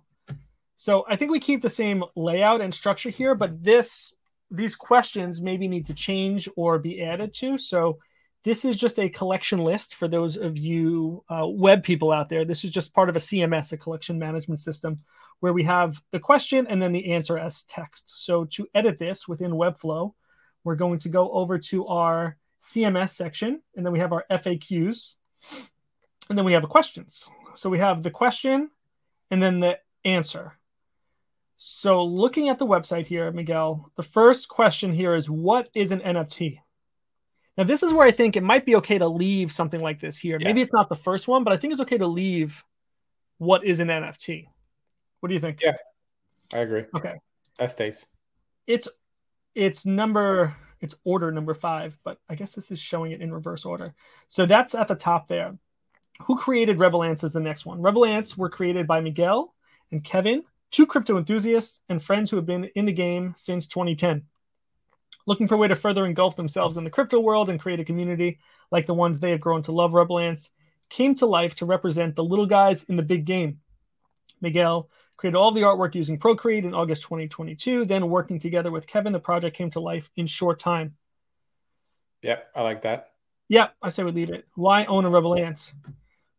So I think we keep the same layout and structure here, but this these questions maybe need to change or be added to. So this is just a collection list for those of you uh, web people out there. This is just part of a CMS, a collection management system, where we have the question and then the answer as text. So to edit this within Webflow, we're going to go over to our CMS section, and then we have our FAQs and then we have the questions. So we have the question and then the answer. So, looking at the website here, Miguel, the first question here is what is an NFT? Now, this is where I think it might be okay to leave something like this here. Yeah. Maybe it's not the first one, but I think it's okay to leave what is an NFT. What do you think? Yeah. I agree. Okay. That stays. It's it's number it's order number five, but I guess this is showing it in reverse order. So that's at the top there. Who created Rebel Ants is the next one. Rebel Ants were created by Miguel and Kevin, two crypto enthusiasts and friends who have been in the game since 2010. Looking for a way to further engulf themselves in the crypto world and create a community like the ones they have grown to love, Rebel Ants came to life to represent the little guys in the big game. Miguel created all the artwork using Procreate in August 2022. Then, working together with Kevin, the project came to life in short time. Yep, I like that. Yeah, I say we leave it. Why own a Rebel Ants?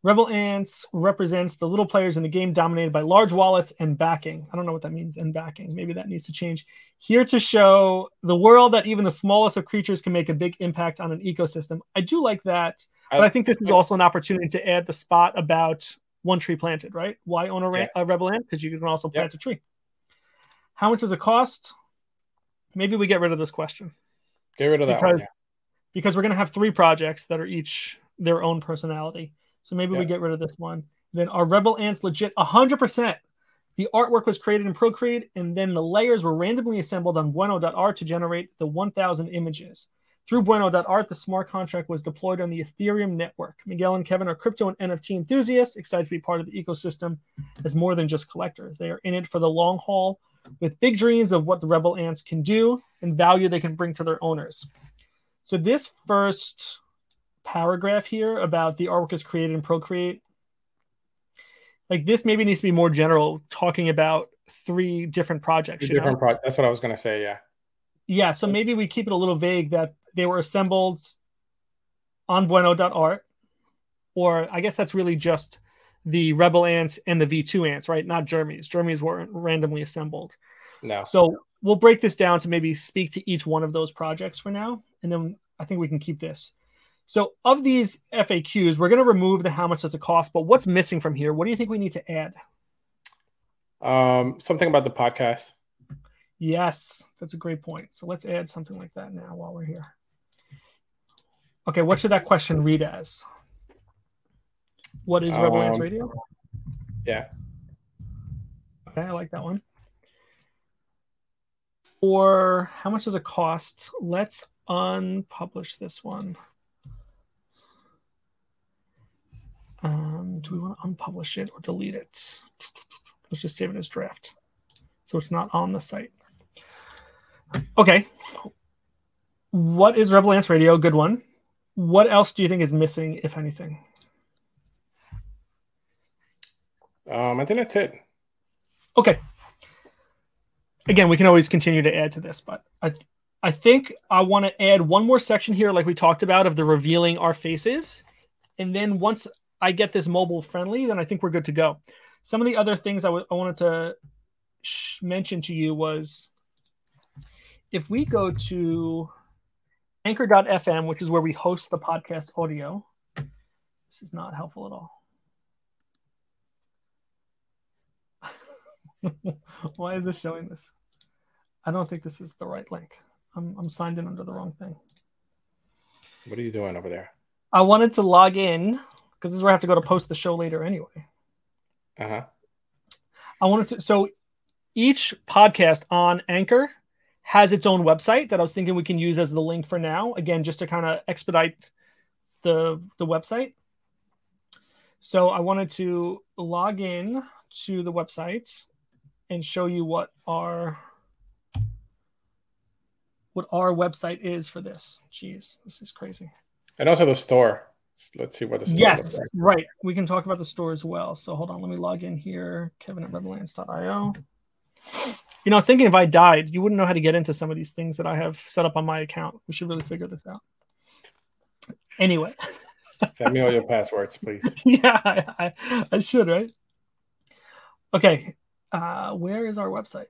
Rebel Ants represents the little players in the game dominated by large wallets and backing. I don't know what that means, and backing. Maybe that needs to change. Here to show the world that even the smallest of creatures can make a big impact on an ecosystem. I do like that, but I think this is also an opportunity to add the spot about one tree planted, right? Why own a, ra- Yeah. a Rebel Ant? Because you can also Yep. plant a tree. How much does it cost? Maybe we get rid of this question Get rid of that Because- one. Yeah. because we're going to have three projects that are each their own personality. So maybe we get rid of this one. Then our Rebel Ants legit? 100%. The artwork was created in Procreate, and then the layers were randomly assembled on Bueno.art to generate the 1,000 images. Through Bueno.art, the smart contract was deployed on the Ethereum network. Miguel and Kevin are crypto and NFT enthusiasts, excited to be part of the ecosystem as more than just collectors. They are in it for the long haul with big dreams of what the Rebel Ants can do and value they can bring to their owners. So this first paragraph here about the artwork is created in Procreate, like this maybe needs to be more general, talking about three different projects. Know? different pro- That's what I was gonna say. Yeah. Yeah, so maybe we keep it a little vague that they were assembled on bueno.art, or I guess that's really just the Rebel ants and the V2 ants, right? Not Jeremy's. Jeremy's weren't randomly assembled. No. So we'll break this down to maybe speak to each one of those projects for now, and then I think we can keep this. So of these FAQs, we're going to remove the how much does it cost, but what's missing from here? What do you think we need to add? Um, something about the podcast. Yes, that's a great point. So let's add something like that now while we're here. Okay, what should that question read as? What is Um, Radio? Yeah. Okay, I like that one. For how much does it cost? Let's unpublish this one. Um, do we want to unpublish it or delete it? Let's just save it as draft. So it's not on the site. Okay. What is Rebel Ants Radio? Good one. What else do you think is missing, if anything? Um, I think that's it. Okay. Again, we can always continue to add to this, but I I think I want to add one more section here, like we talked about, of the revealing our faces. And then once I get this mobile friendly, then I think we're good to go. Some of the other things I wanted to sh- mention to you was if we go to anchor.fm, which is where we host the podcast audio, this is not helpful at all. Why is this showing this? I don't think this is the right link. I'm, I'm signed in under the wrong thing. What are you doing over there? I wanted to log in because this is where I have to go to post the show later anyway. Uh huh. I wanted to, so each podcast on Anchor has its own website that I was thinking we can use as the link for now. Again, just to kind of expedite the the website. So I wanted to log in to the website and show you what our what our website is for this. Jeez, this is crazy. And also the store. Let's see what the store Yes, like. right. We can talk about the store as well. So hold on, let me log in here. Kevin at rebelants.io. You know, I was thinking if I died, you wouldn't know how to get into some of these things that I have set up on my account. We should really figure this out. Anyway, Send me all your passwords, please. yeah, I, I, I should, right? Okay, uh, where is our website?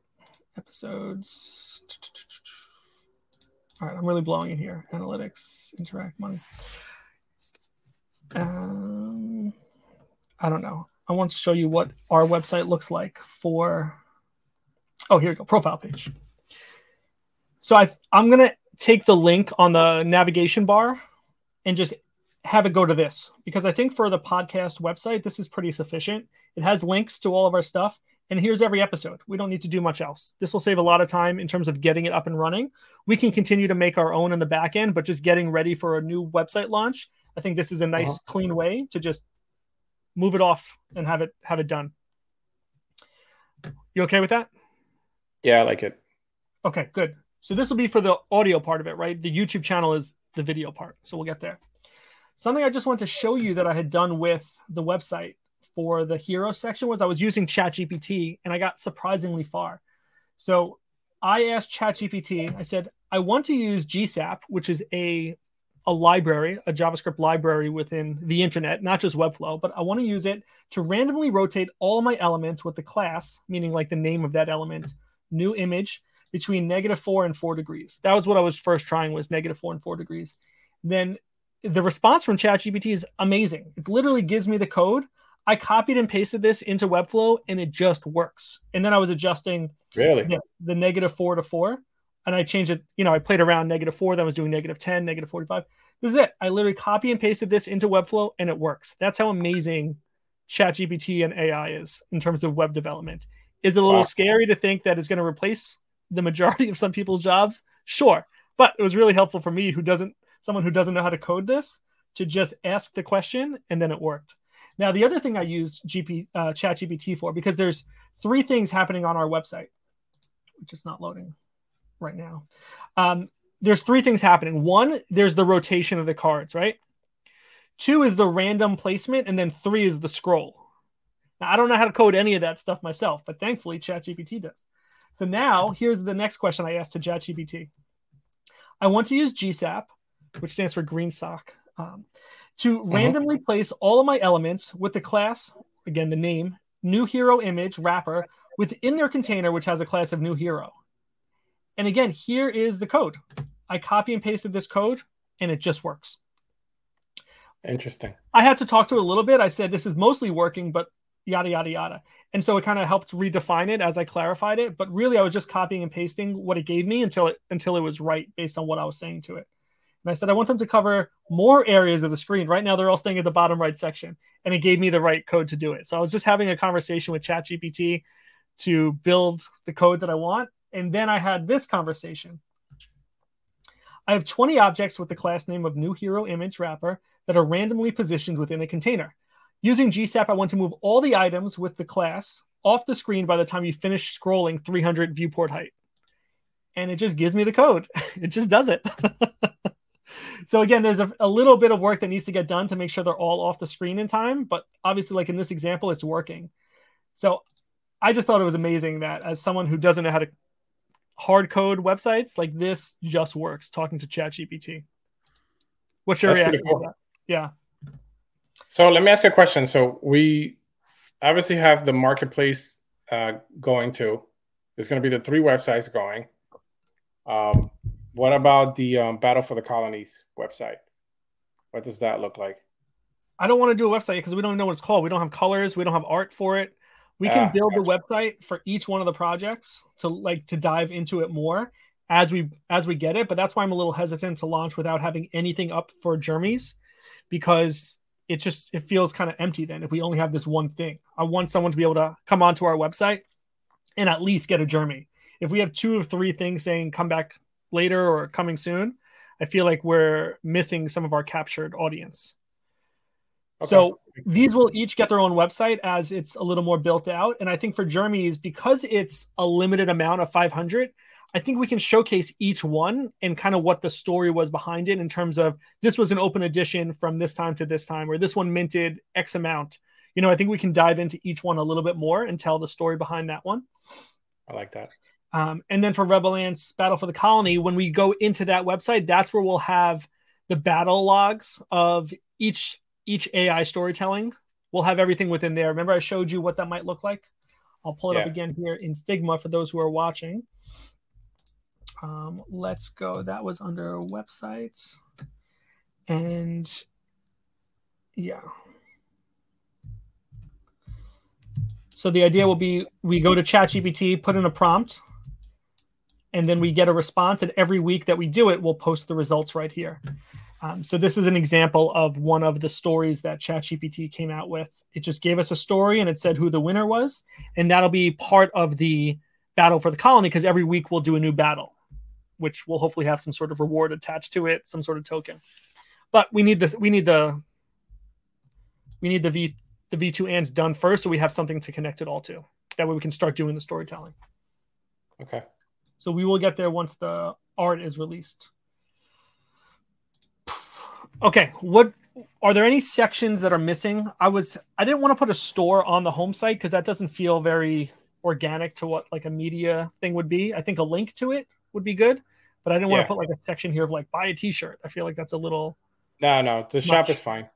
Episodes. All right, I'm really blowing it here. Analytics, interact, money. Um, I don't know. I want to show you what our website looks like for Oh, here we go. Profile page. So I I'm gonna take the link on the navigation bar and just have it go to this because I think for the podcast website, this is pretty sufficient. It has links to all of our stuff. And here's every episode. We don't need to do much else. This will save a lot of time in terms of getting it up and running. We can continue to make our own in the back end, but just getting ready for a new website launch, I think this is a nice, uh-huh. clean way to just move it off and have it have it done. You okay with that? Yeah, I like it. Okay, good. So this will be for the audio part of it, right? The YouTube channel is the video part. So we'll get there. Something I just want to show you that I had done with the website for the hero section was I was using ChatGPT and I got surprisingly far. So I asked ChatGPT, I said, I want to use GSAP, which is a a library, a JavaScript library within the internet, not just Webflow, but I want to use it to randomly rotate all my elements with the class, meaning like the name of that element, new image between negative four and four degrees. That was what I was first trying was negative four and four degrees. Then the response from ChatGPT is amazing. It literally gives me the code I copied and pasted this into Webflow and it just works. And then I was adjusting really the, the negative four to four. And I changed it, you know, I played around negative four, then I was doing negative 10, negative 45. This is it. I literally copy and pasted this into Webflow and it works. That's how amazing ChatGPT and AI is in terms of web development. Is it a little wow. scary to think that it's going to replace the majority of some people's jobs? Sure. But it was really helpful for me who doesn't someone who doesn't know how to code this to just ask the question and then it worked. Now, the other thing I use GP uh, ChatGPT for because there's three things happening on our website, which is not loading right now. Um, there's three things happening. One, there's the rotation of the cards, right? Two is the random placement, and then three is the scroll. Now, I don't know how to code any of that stuff myself, but thankfully ChatGPT does. So now here's the next question I asked to ChatGPT. I want to use GSAP, which stands for GreenSock. Um, to uh-huh. randomly place all of my elements with the class, again, the name, new hero image wrapper within their container, which has a class of new hero. And again, here is the code. I copy and pasted this code and it just works. Interesting. I had to talk to it a little bit. I said, this is mostly working, but yada, yada, yada. And so it kind of helped redefine it as I clarified it. But really, I was just copying and pasting what it gave me until it until it was right based on what I was saying to it. And I said, I want them to cover more areas of the screen. Right now, they're all staying at the bottom right section. And it gave me the right code to do it. So I was just having a conversation with ChatGPT to build the code that I want. And then I had this conversation. I have 20 objects with the class name of new hero image wrapper that are randomly positioned within a container. Using GSAP, I want to move all the items with the class off the screen by the time you finish scrolling 300 viewport height. And it just gives me the code. it just does it. so again, there's a, a, little bit of work that needs to get done to make sure they're all off the screen in time. But obviously, like in this example, it's working. So I just thought it was amazing that as someone who doesn't know how to hard code websites, like this just works talking to ChatGPT. What's your That's reaction cool. Yeah. So let me ask a question. So we obviously have the marketplace uh, going to. There's going to be the three websites going. Um, what about the um, Battle for the Colonies website? What does that look like? I don't want to do a website because we don't know what it's called. We don't have colors. We don't have art for it. We can ah, build gotcha. a website for each one of the projects to like to dive into it more as we as we get it. But that's why I'm a little hesitant to launch without having anything up for Jeremy's because it just it feels kind of empty then if we only have this one thing. I want someone to be able to come onto our website and at least get a Jeremy. If we have two or three things saying come back later or coming soon, I feel like we're missing some of our captured audience. Okay. So these will each get their own website as it's a little more built out. And I think for Jeremy's, because it's a limited amount of 500, I think we can showcase each one and kind of what the story was behind it in terms of this was an open edition from this time to this time, or this one minted X amount. You know, I think we can dive into each one a little bit more and tell the story behind that one. I like that. Um, and then for Rebel Ants Battle for the Colony, when we go into that website, that's where we'll have the battle logs of each each AI storytelling. We'll have everything within there. Remember, I showed you what that might look like. I'll pull it yeah. up again here in Figma for those who are watching. Um, let's go. That was under websites, and yeah. So the idea will be we go to ChatGPT, put in a prompt, and then we get a response. And every week that we do it, we'll post the results right here. Um, so this is an example of one of the stories that ChatGPT came out with. It just gave us a story and it said who the winner was, and that'll be part of the battle for the colony because every week we'll do a new battle, which will hopefully have some sort of reward attached to it, some sort of token. But we need this. We need the we need the v the v2 ants done first, so we have something to connect it all to. That way we can start doing the storytelling. Okay. So we will get there once the art is released. Okay, what are there any sections that are missing? I was I didn't want to put a store on the home site because that doesn't feel very organic to what like a media thing would be. I think a link to it would be good, but I didn't want Yeah. to put like a section here of like buy a t-shirt. I feel like that's a little No, no, the shop is fine.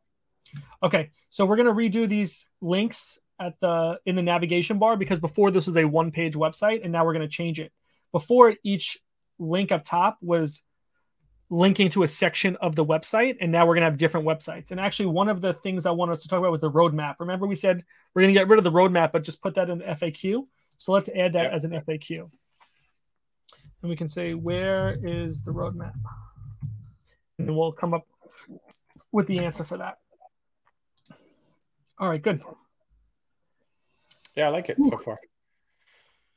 Okay, so we're gonna redo these links at the in the navigation bar because before this was a one-page website, and now we're gonna change it. Before each link up top was linking to a section of the website, and now we're gonna have different websites. And actually, one of the things I wanted us to talk about was the roadmap. Remember, we said we're gonna get rid of the roadmap, but just put that in the FAQ. So let's add that as an FAQ, and we can say where is the roadmap, and we'll come up with the answer for that. All right, good. Yeah, I like it so far.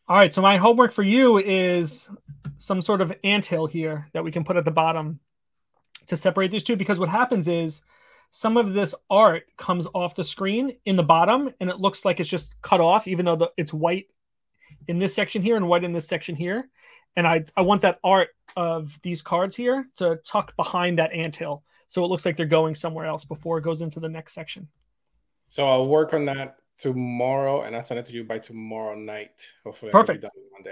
All right, so my homework for you is some sort of anthill here that we can put at the bottom to separate these two because what happens is some of this art comes off the screen in the bottom and it looks like it's just cut off even though the, it's white in this section here and white in this section here and I, I want that art of these cards here to tuck behind that anthill so it looks like they're going somewhere else before it goes into the next section So I'll work on that tomorrow, and I'll send it to you by tomorrow night. Hopefully, Perfect. be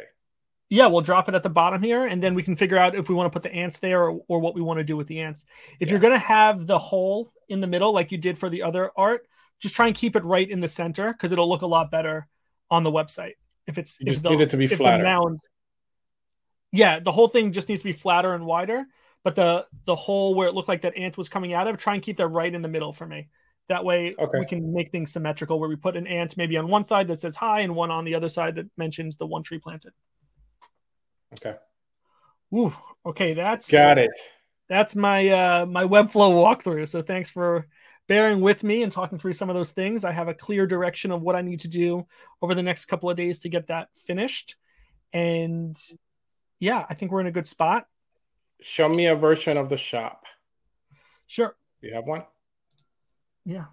Yeah, we'll drop it at the bottom here, and then we can figure out if we want to put the ants there or, or what we want to do with the ants. If you're going to have the hole in the middle, like you did for the other art, just try and keep it right in the center because it'll look a lot better on the website. If it's You if the, need it to be flatter. mound, yeah, the whole thing just needs to be flatter and wider. But the the hole where it looked like that ant was coming out of, try and keep that right in the middle for me. That way Okay. we can make things symmetrical where we put an ant maybe on one side that says hi and one on the other side that mentions the one tree planted. Okay, Ooh, okay, that's got it. that's my uh my webflow walkthrough. So thanks for bearing with me and talking through some of those things. I have a clear direction of what I need to do over the next couple of days to get that finished. And yeah, I think we're in a good spot. Show me a version of the shop. Sure. Do you have one? Yeah.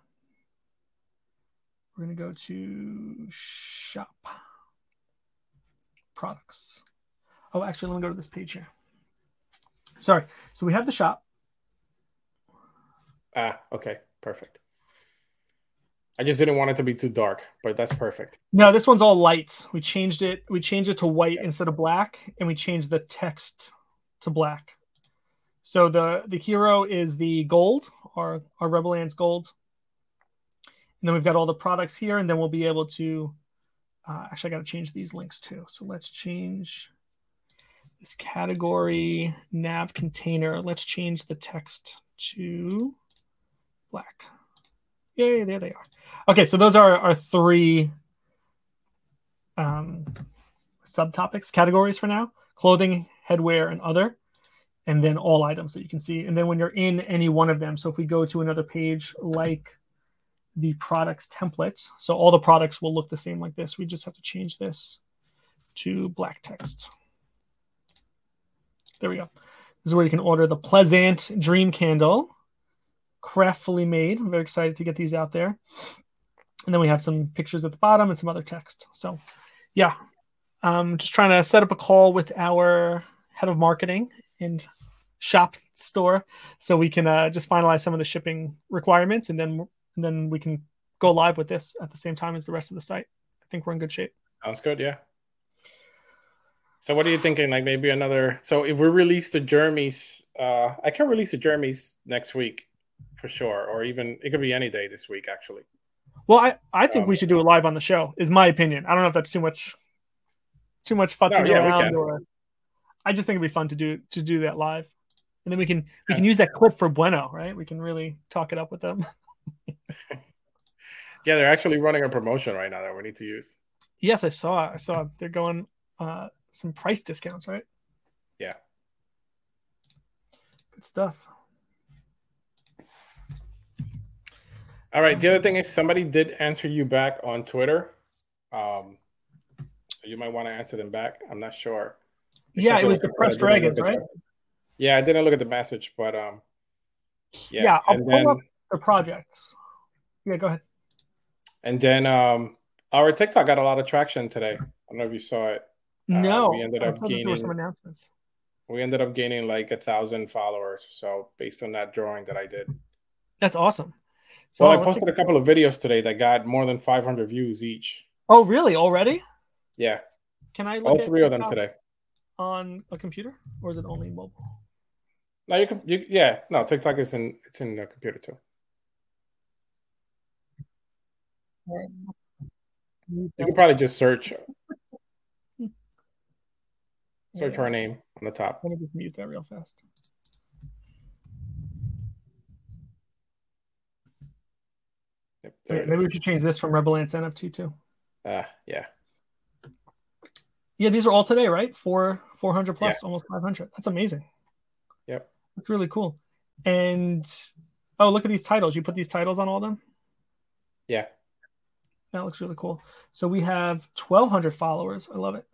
We're gonna go to shop products. Oh, actually, let me go to this page here. Sorry. So we have the shop. Ah, okay, perfect. I just didn't want it to be too dark, but that's perfect. No, this one's all lights. We changed it. We changed it to white instead of black, and we changed the text to black. So the the hero is the gold, our our Rebel Ants gold, and then we've got all the products here, and then we'll be able to. Uh, actually, I got to change these links too. So let's change this category nav container. Let's change the text to black. Yay! There they are. Okay, so those are our three um, subtopics, categories for now clothing, headwear, and other. And then all items that you can see. And then when you're in any one of them, so if we go to another page like the products template, so all the products will look the same like this. We just have to change this to black text. There we go. This is where you can order the Pleasant Dream Candle, craftfully made. I'm very excited to get these out there. And then we have some pictures at the bottom and some other text. So, yeah, I'm just trying to set up a call with our head of marketing and shop store so we can uh, just finalize some of the shipping requirements and then and then we can go live with this at the same time as the rest of the site. I think we're in good shape. Sounds good, yeah. So what are you thinking? Like maybe another so if we release the Jeremy's uh I can release the Jeremy's next week for sure. Or even it could be any day this week actually. Well, I, I think Um, we should do it live on the show. Is my opinion. I don't know if that's too much too much futzing No, yeah, around or I just think it'd be fun to do to do that live. And then we can we can use that clip for Bueno, right? We can really talk it up with them. Yeah, they're actually running a promotion right now that we need to use. Yes, I saw. I saw they're going uh, some price discounts, right? Yeah. Good stuff. All right. The other thing is somebody did answer you back on Twitter. Um, so you might want to answer them back. I'm not sure. Yeah, it was Depressed Dragons, right? The, yeah, I didn't look at the message, but um, yeah. Yeah, I'll pull then, up the projects. Yeah, go ahead. And then um, our TikTok got a lot of traction today. I don't know if you saw it. No, uh, we ended up gaining some announcements. We ended up gaining like a thousand followers. So based on that drawing that I did, that's awesome. So well, I posted a couple of videos today that got more than 500 views each. Oh, really? Already? Yeah. Can I all three of them today on a computer, or is it only mobile? No, you can. You, yeah, no. TikTok is in. It's in the computer too. You can probably just search search our name on the top. Let me just mute that real fast. Yep, maybe we should change this from Rebel Ants NFT too. Uh yeah. Yeah, these are all today, right? Four four hundred plus, yeah. almost five hundred. That's amazing. Yep. That's really cool. And oh, look at these titles. You put these titles on all of them? Yeah. That looks really cool. So we have 1,200 followers. I love it.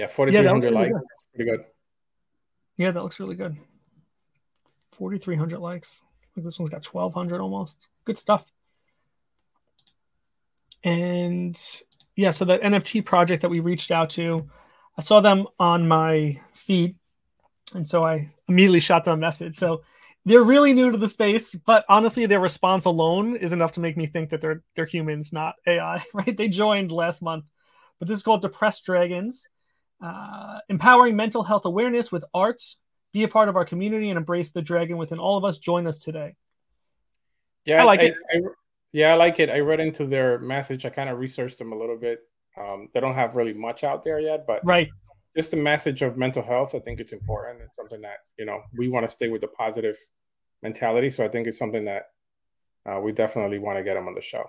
Yeah, 4,300 yeah, likes. Pretty good. Yeah, that looks really good. 4,300 likes. Like this one's got 1,200 almost. Good stuff. And yeah, so that NFT project that we reached out to, I saw them on my feed. And so I immediately shot them a message. So they're really new to the space, but honestly, their response alone is enough to make me think that they're they're humans, not AI. Right? They joined last month, but this is called Depressed Dragons, uh, empowering mental health awareness with art. Be a part of our community and embrace the dragon within all of us. Join us today. Yeah, I like I, it. I, yeah, I like it. I read into their message. I kind of researched them a little bit. Um, they don't have really much out there yet, but right just the message of mental health. I think it's important. It's something that you know we want to stay with the positive mentality. So I think it's something that uh, we definitely want to get them on the show.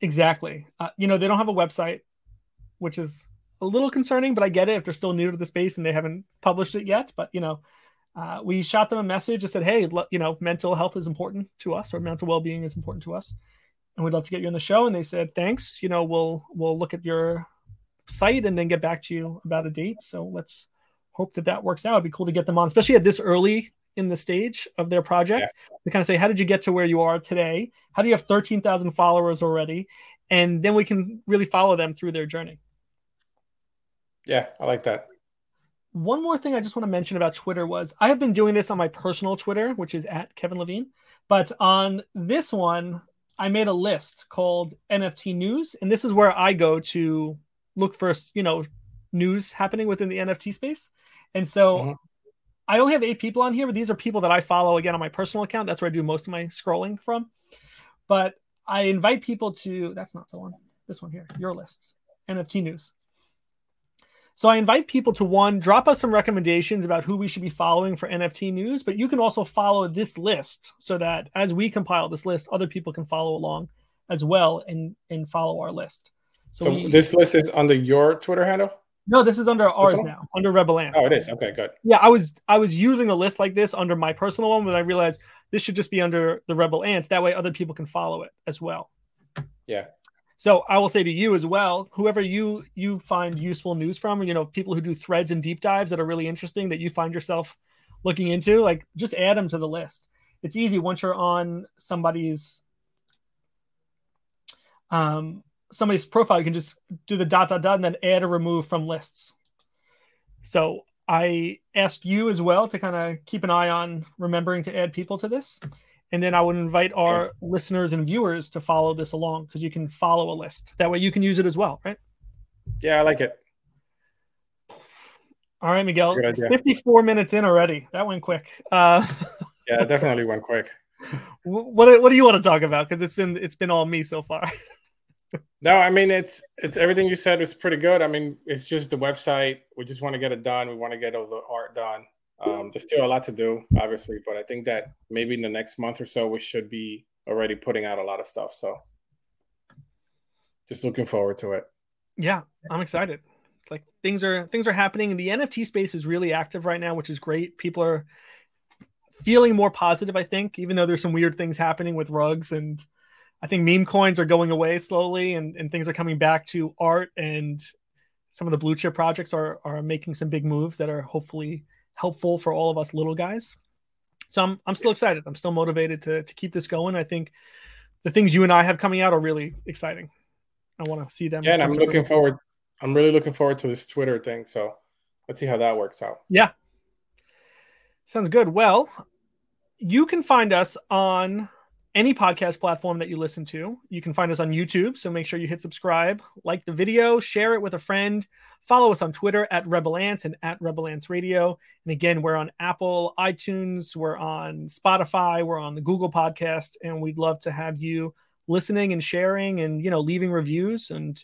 Exactly. Uh, you know, they don't have a website, which is a little concerning, but I get it if they're still new to the space and they haven't published it yet. But you know, uh, we shot them a message and said, "Hey, you know, mental health is important to us, or mental well-being is important to us, and we'd love to get you on the show." And they said, "Thanks. You know, we'll we'll look at your site and then get back to you about a date. So let's hope that that works out. It'd be cool to get them on, especially at this early in the stage of their project yeah. to kind of say, how did you get to where you are today? How do you have 13,000 followers already? And then we can really follow them through their journey. Yeah, I like that. One more thing I just want to mention about Twitter was I have been doing this on my personal Twitter, which is at Kevin Levine. But on this one, I made a list called NFT News. And this is where I go to look for you know news happening within the NFT space. And so mm-hmm. I only have eight people on here, but these are people that I follow again on my personal account. That's where I do most of my scrolling from. But I invite people to that's not the one, this one here, your lists, NFT news. So I invite people to one, drop us some recommendations about who we should be following for NFT news, but you can also follow this list so that as we compile this list, other people can follow along as well and, and follow our list. So, so we, this list is under your Twitter handle? No, this is under ours now, under Rebel Ants. Oh, it is. Okay, good. Yeah, I was I was using a list like this under my personal one, but I realized this should just be under the Rebel Ants. That way, other people can follow it as well. Yeah. So I will say to you as well, whoever you you find useful news from, you know, people who do threads and deep dives that are really interesting that you find yourself looking into, like just add them to the list. It's easy once you're on somebody's um somebody's profile, you can just do the dot dot dot and then add or remove from lists. So I ask you as well to kind of keep an eye on remembering to add people to this. And then I would invite our yeah. listeners and viewers to follow this along because you can follow a list. That way you can use it as well, right? Yeah, I like it. All right, Miguel. 54 minutes in already. That went quick. Uh, yeah, definitely went quick. What what do you want to talk about? Because it's been it's been all me so far. no, I mean it's it's everything you said was pretty good. I mean, it's just the website. We just want to get it done. We want to get all the art done. Um, there's still a lot to do, obviously, but I think that maybe in the next month or so we should be already putting out a lot of stuff. So just looking forward to it. Yeah, I'm excited. Like things are things are happening. The NFT space is really active right now, which is great. People are feeling more positive, I think, even though there's some weird things happening with rugs and I think meme coins are going away slowly and, and things are coming back to art and some of the blue chip projects are are making some big moves that are hopefully helpful for all of us little guys. So I'm I'm still excited. I'm still motivated to to keep this going. I think the things you and I have coming out are really exciting. I want to see them. Yeah, and I'm looking forward. I'm really looking forward to this Twitter thing. So let's see how that works out. Yeah. Sounds good. Well, you can find us on any podcast platform that you listen to. You can find us on YouTube, so make sure you hit subscribe, like the video, share it with a friend, follow us on Twitter at Rebel Ants and at Rebel Ants Radio. And again, we're on Apple, iTunes, we're on Spotify, we're on the Google Podcast, and we'd love to have you listening and sharing and you know leaving reviews. And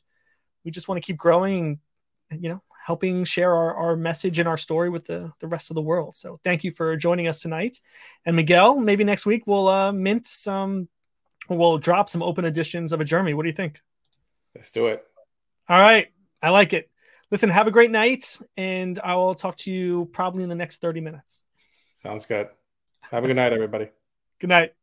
we just want to keep growing, you know, helping share our, our message and our story with the, the rest of the world. So thank you for joining us tonight. And Miguel, maybe next week we'll uh, mint some, we'll drop some open editions of a Jeremy. What do you think? Let's do it. All right. I like it. Listen, have a great night, and I will talk to you probably in the next 30 minutes. Sounds good. Have a good night, everybody. Good night.